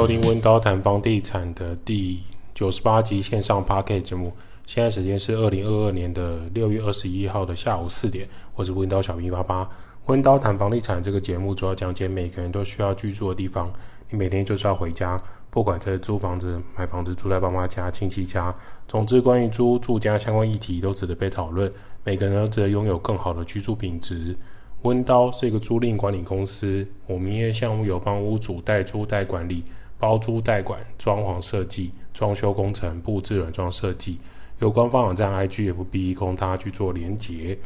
收听温刀谈房地产的第九十八集线上 Podcast 节目。现在时间是二零二二年的六月二十一号的下午四点。我是温刀小兵爸爸。温刀谈房地产这个节目主要讲解每个人都需要居住的地方。你每天就是要回家，不管在租房子、买房子、住在爸妈家、亲戚家，总之关于租住家相关议题都值得被讨论。每个人都值得拥有更好的居住品质。温刀是一个租赁管理公司，我们营业项目有帮屋主代租代管理、包租代管、装潢设计、装修工程、布置软装设计。有官方网站 IGFB 供大家去做连结。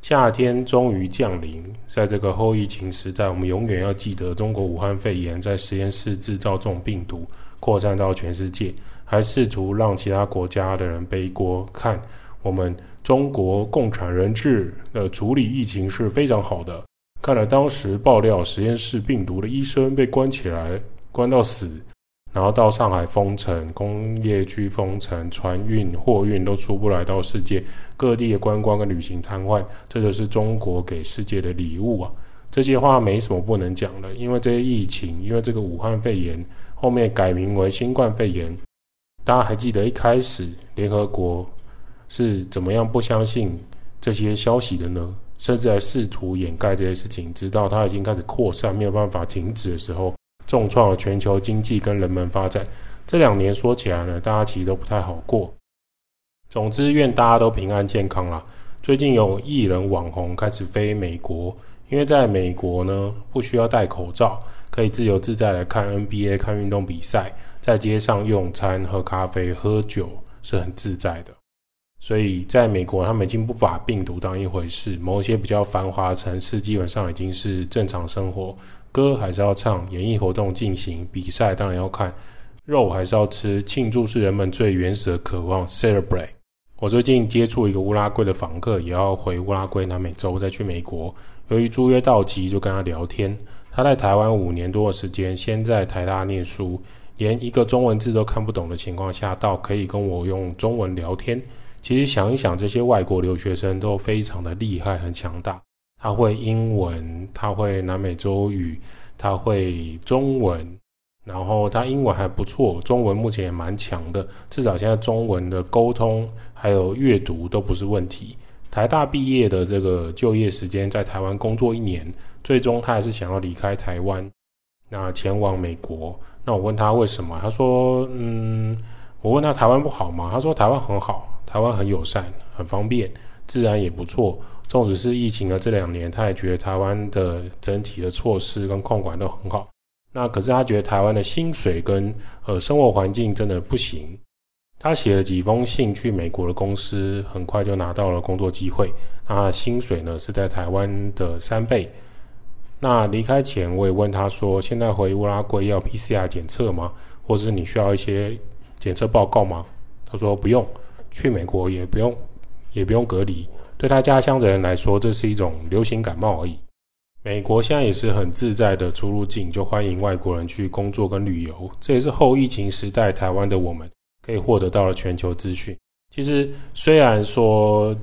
夏天终于降临，在这个后疫情时代，我们永远要记得中国武汉肺炎在实验室制造这种病毒，扩散到全世界，还试图让其他国家的人背锅，看我们。中国共产人治的处理疫情是非常好的。看了当时爆料实验室病毒的医生被关起来，关到死，然后到上海封城，工业区封城，船运、货运都出不来，到世界各地的观光跟旅行瘫痪，这就是中国给世界的礼物啊！这些话没什么不能讲的，因为这些疫情，因为这个武汉肺炎后面改名为新冠肺炎，大家还记得一开始联合国。是怎么样不相信这些消息的呢？甚至还试图掩盖这些事情，直到它已经开始扩散，没有办法停止的时候，重创了全球经济跟人们发展。这两年说起来呢，大家其实都不太好过。总之，愿大家都平安健康啦。最近有艺人网红开始飞美国，因为在美国呢，不需要戴口罩，可以自由自在的看 NBA、看运动比赛，在街上用餐、喝咖啡、喝酒是很自在的。所以，在美国，他们已经不把病毒当一回事。某些比较繁华的城市，基本上已经是正常生活，歌还是要唱，演艺活动进行，比赛当然要看，肉还是要吃，庆祝是人们最原始的渴望。Celebrate。我最近接触一个乌拉圭的房客，也要回乌拉圭南美洲，再去美国。由于租约到期，就跟他聊天。他在台湾五年多的时间，先在台大念书，连一个中文字都看不懂的情况下，到可以跟我用中文聊天。其实想一想，这些外国留学生都非常的厉害，很强大。他会英文，他会南美洲语，他会中文，然后他英文还不错，中文目前也蛮强的。至少现在中文的沟通还有阅读都不是问题。台大毕业的这个就业时间在台湾工作一年，最终他还是想要离开台湾，那前往美国。那我问他为什么？他说：“嗯，我问他台湾不好吗？他说台湾很好。”台湾很友善，很方便，治安也不错。纵使是疫情的这两年，他也觉得台湾的整体的措施跟控管都很好。那可是他觉得台湾的薪水跟呃生活环境真的不行。他写了几封信去美国的公司，很快就拿到了工作机会。那薪水呢是在台湾的三倍。那离开前我也问他说：“现在回乌拉圭要 PCR 检测吗？或是你需要一些检测报告吗？”他说：“不用。”去美国也不用，也不用隔离。对他家乡的人来说，这是一种流行感冒而已。美国现在也是很自在的出入境，就欢迎外国人去工作跟旅游。这也是后疫情时代台湾的我们可以获得到了全球资讯。其实，虽然说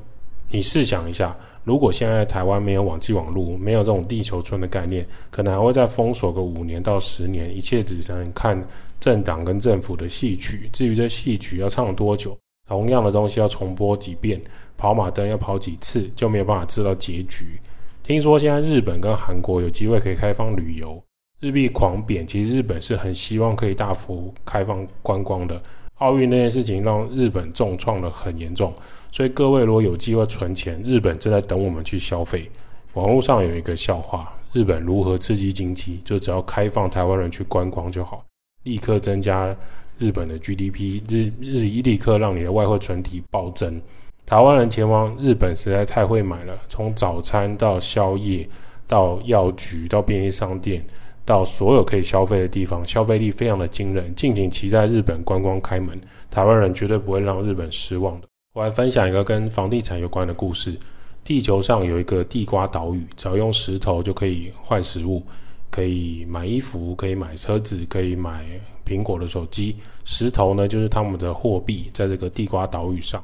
你试想一下，如果现在台湾没有网际网路，没有这种地球村的概念，可能还会再封锁个五年到十年，一切只能看政党跟政府的戏曲。至于这戏曲要唱多久？同样的东西要重播几遍，跑马灯要跑几次，就没有办法知道结局。听说现在日本跟韩国有机会可以开放旅游，日币狂贬，其实日本是很希望可以大幅开放观光的。奥运那件事情让日本重创得很严重，所以各位如果有机会存钱，日本正在等我们去消费。网络上有一个笑话，日本如何刺激经济，就只要开放台湾人去观光就好，立刻增加。日本的 GDP 日日一立刻让你的外汇存底暴增。台湾人前往日本实在太会买了，从早餐到宵夜，到药局，到便利商店，到所有可以消费的地方，消费力非常的惊人。敬请期待日本观光开门，台湾人绝对不会让日本失望的。我来分享一个跟房地产有关的故事。地球上有一个地瓜岛屿，只要用石头就可以换食物，可以买衣服，可以买车子，可以买。苹果的手机，石头呢，就是他们的货币，在这个地瓜岛屿上。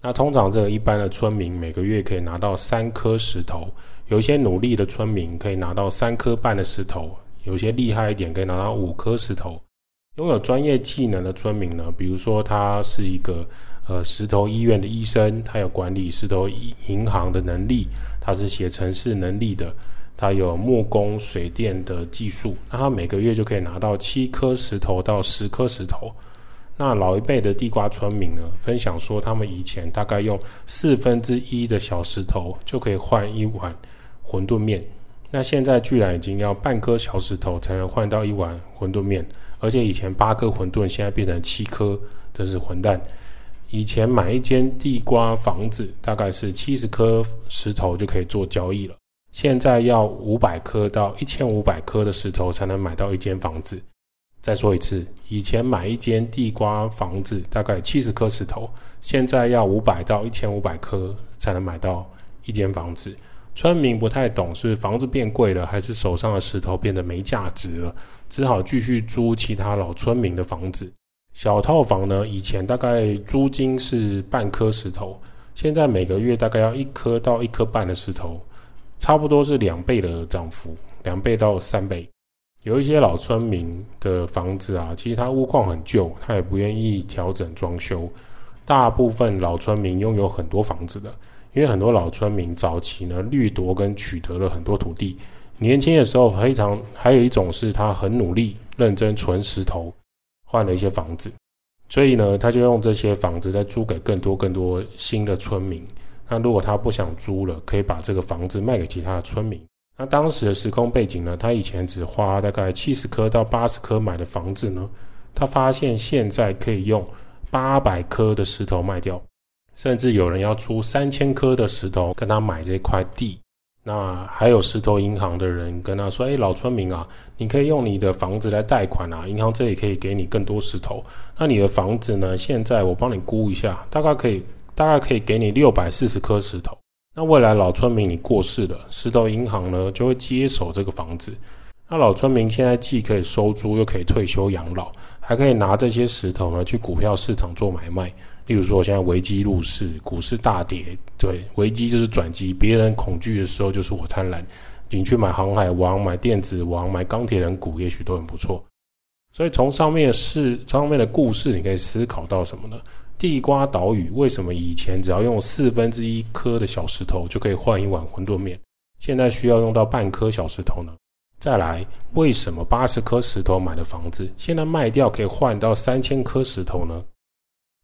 那通常这个一般的村民每个月可以拿到三颗石头，有一些努力的村民可以拿到三颗半的石头，有些厉害一点可以拿到五颗石头。拥有专业技能的村民呢，比如说他是一个呃石头医院的医生，他有管理石头银行的能力，他是写程式能力的，他有木工、水电的技术，那他每个月就可以拿到七颗石头到十颗石头。那老一辈的地瓜村民呢，分享说他们以前大概用四分之一的小石头就可以换一碗馄饨面，那现在居然已经要半颗小石头才能换到一碗馄饨面。而且以前八颗馄饨，现在变成七颗，真是混蛋！以前买一间地瓜房子，大概是七十颗石头就可以做交易了，现在要五百颗到一千五百颗的石头才能买到一间房子。再说一次，以前买一间地瓜房子大概七十颗石头，现在要五百到一千五百颗才能买到一间房子。村民不太懂，是房子变贵了，还是手上的石头变得没价值了？只好继续租其他老村民的房子。小套房呢，以前大概租金是半颗石头，现在每个月大概要一颗到一颗半的石头，差不多是两倍的涨幅，两倍到三倍。有一些老村民的房子啊，其实他屋况很旧，他也不愿意调整装修。大部分老村民拥有很多房子的。因为很多老村民早期呢，掠夺跟取得了很多土地，年轻的时候非常，还有一种是他很努力、认真存石头，换了一些房子，所以呢，他就用这些房子再租给更多更多新的村民。那如果他不想租了，可以把这个房子卖给其他的村民。那当时的时空背景呢，他以前只花大概七十颗到八十颗买的房子呢，他发现现在可以用八百颗的石头卖掉。甚至有人要出三千颗的石头跟他买这块地，那还有石头银行的人跟他说：“哎，老村民啊，你可以用你的房子来贷款啊，银行这里可以给你更多石头。那你的房子呢？现在我帮你估一下，大概可以大概可以给你六百四十颗石头。那未来老村民你过世了，石头银行呢就会接手这个房子。那老村民现在既可以收租，又可以退休养老，还可以拿这些石头呢去股票市场做买卖。”例如说，我现在危机入市，股市大跌，对，危机就是转机。别人恐惧的时候，就是我贪婪。你去买航海王、买电子王、买钢铁人股，也许都很不错。所以从上面的事、上面的故事，你可以思考到什么呢？地瓜岛屿为什么以前只要用四分之一颗的小石头就可以换一碗馄饨面，现在需要用到半颗小石头呢？再来，为什么八十颗石头买的房子，现在卖掉可以换到三千颗石头呢？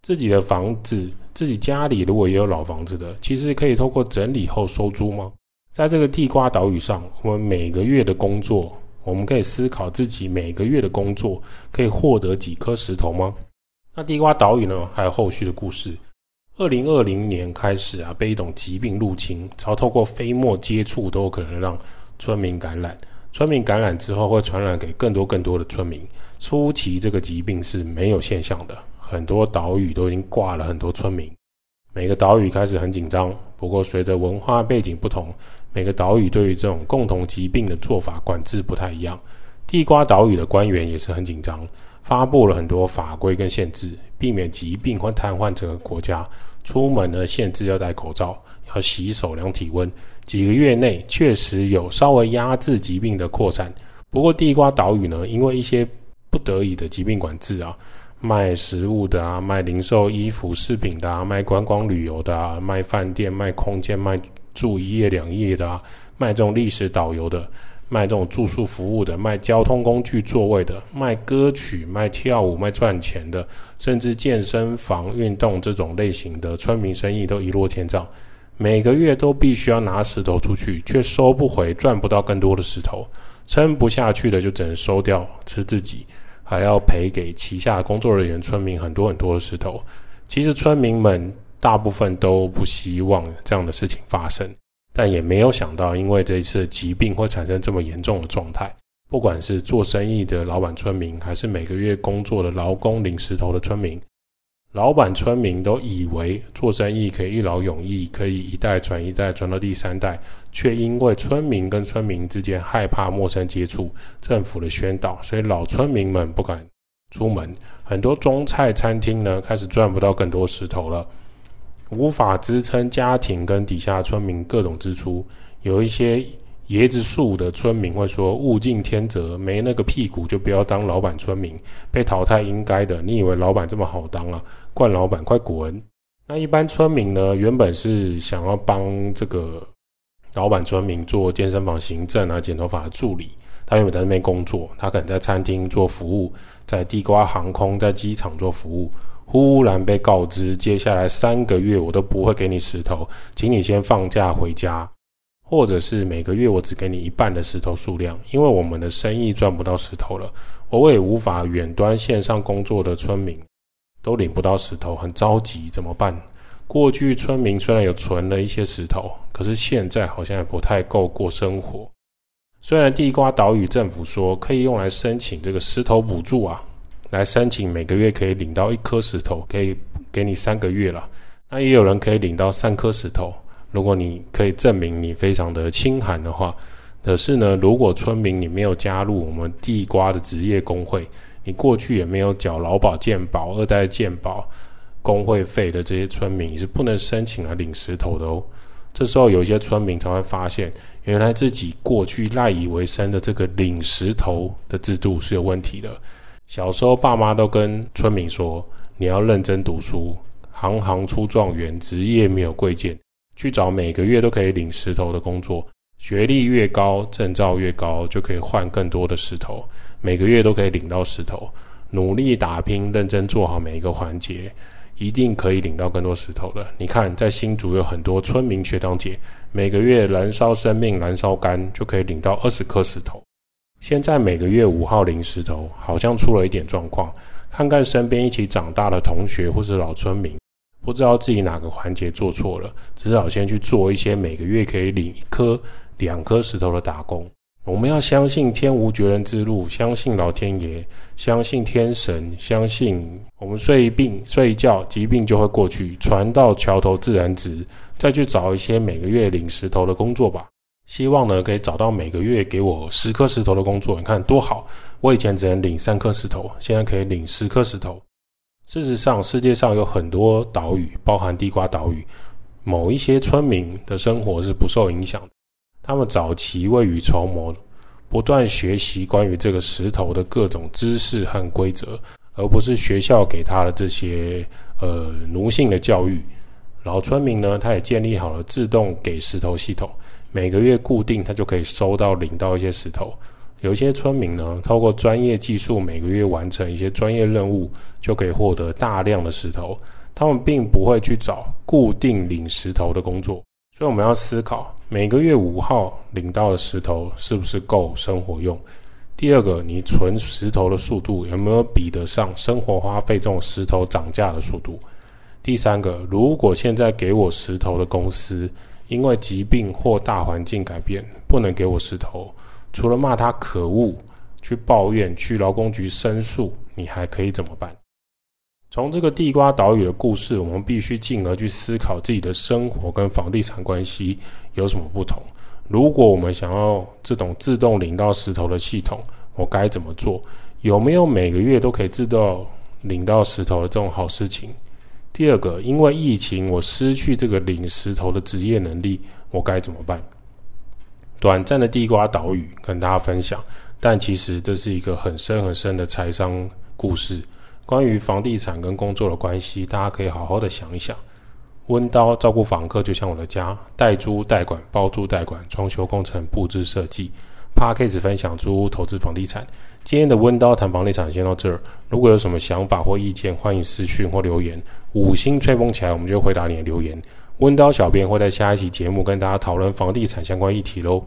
自己的房子，自己家里如果也有老房子的，其实可以透过整理后收租吗？在这个地瓜岛屿上，我们每个月的工作，我们可以思考自己每个月的工作可以获得几颗石头吗？那地瓜岛屿呢？还有后续的故事。二零二零年开始啊，被一种疾病入侵，只要透过飞沫接触都有可能让村民感染。村民感染之后会传染给更多更多的村民。初期这个疾病是没有现象的。很多岛屿都已经挂了很多村民，每个岛屿开始很紧张。不过，随着文化背景不同，每个岛屿对于这种共同疾病的做法管制不太一样。地瓜岛屿的官员也是很紧张，发布了很多法规跟限制，避免疾病或瘫痪整个国家。出门呢，限制要戴口罩，要洗手、量体温。几个月内确实有稍微压制疾病的扩散。不过，地瓜岛屿呢，因为一些不得已的疾病管制啊。卖食物的啊，卖零售、衣服、饰品的啊，卖观光旅游的啊，卖饭店、卖空间、卖住一夜两夜的啊，卖这种历史导游的，卖这种住宿服务的，卖交通工具座位的，卖歌曲、卖跳舞、卖赚钱的，甚至健身房运动这种类型的村民生意都一落千丈，每个月都必须要拿石头出去，却收不回，赚不到更多的石头，撑不下去的就只能收掉吃自己。还要赔给旗下工作人员、村民很多很多的石头。其实村民们大部分都不希望这样的事情发生，但也没有想到，因为这一次疾病会产生这么严重的状态。不管是做生意的老板村民，还是每个月工作的劳工领石头的村民。老板、村民都以为做生意可以一劳永逸，可以一代传一代，传到第三代，却因为村民跟村民之间害怕陌生接触，政府的宣导，所以老村民们不敢出门。很多中菜餐厅呢，开始赚不到更多石头了，无法支撑家庭跟底下村民各种支出。有一些椰子树的村民会说：“物竞天择，没那个屁股就不要当老板村民，被淘汰应该的。你以为老板这么好当啊？惯老板快滚！”那一般村民呢，原本是想要帮这个老板村民做健身房行政啊、剪头发的助理。他原本在那边工作，他可能在餐厅做服务，在地瓜航空在机场做服务。忽然被告知，接下来三个月我都不会给你石头，请你先放假回家。或者是每个月我只给你一半的石头数量，因为我们的生意赚不到石头了，我也无法远端线上工作的村民都领不到石头，很着急，怎么办？过去村民虽然有存了一些石头，可是现在好像也不太够过生活。虽然地瓜岛屿政府说可以用来申请这个石头补助啊，来申请每个月可以领到一颗石头，可以给你三个月了。那也有人可以领到三颗石头。如果你可以证明你非常的清寒的话，可是呢，如果村民你没有加入我们地瓜的职业工会，你过去也没有缴劳保健保、二代健保、工会费的这些村民，你是不能申请来领石头的哦。这时候有一些村民才会发现，原来自己过去赖以为生的这个领石头的制度是有问题的。小时候爸妈都跟村民说，你要认真读书，行行出状元，职业没有贵贱。去找每个月都可以领石头的工作，学历越高，证照越高，就可以换更多的石头，每个月都可以领到石头。努力打拼，认真做好每一个环节，一定可以领到更多石头的。你看，在新竹有很多村民学长姐，每个月燃烧生命，燃烧肝，就可以领到二十颗石头。现在每个月五号领石头，好像出了一点状况。看看身边一起长大的同学或是老村民。不知道自己哪个环节做错了，只好先去做一些每个月可以领一颗、两颗石头的打工。我们要相信天无绝人之路，相信老天爷，相信天神，相信我们睡一病睡一觉，疾病就会过去。船到桥头自然直，再去找一些每个月领石头的工作吧。希望呢，可以找到每个月给我十颗石头的工作。你看多好！我以前只能领三颗石头，现在可以领十颗石头。事实上，世界上有很多岛屿，包含地瓜岛屿，某一些村民的生活是不受影响。他们早期未雨绸缪，不断学习关于这个石头的各种知识和规则，而不是学校给他的这些呃奴性的教育。老村民呢，他也建立好了自动给石头系统，每个月固定他就可以收到领到一些石头。有一些村民呢，透过专业技术，每个月完成一些专业任务，就可以获得大量的石头。他们并不会去找固定领石头的工作，所以我们要思考，每个月五号领到的石头是不是够生活用？第二个，你存石头的速度有没有比得上生活花费这种石头涨价的速度？第三个，如果现在给我石头的公司因为疾病或大环境改变，不能给我石头。除了骂他可恶，去抱怨，去劳工局申诉，你还可以怎么办？从这个地瓜岛屿的故事，我们必须进而去思考自己的生活跟房地产关系有什么不同。如果我们想要这种自动领到石头的系统，我该怎么做？有没有每个月都可以自动领到石头的这种好事情？第二个，因为疫情，我失去这个领石头的职业能力，我该怎么办？短暂的地瓜岛屿跟大家分享，但其实这是一个很深很深的财商故事。关于房地产跟工作的关系，大家可以好好的想一想。温刀照顾房客就像我的家，代租代管、包租代管、装修工程、布置设计。Podcast 分享租屋投资房地产。今天的温刀谈房地产先到这儿。如果有什么想法或意见，欢迎私讯或留言。五星吹风起来，我们就回答你的留言。温刀小编会在下一期节目跟大家讨论房地产相关议题喽。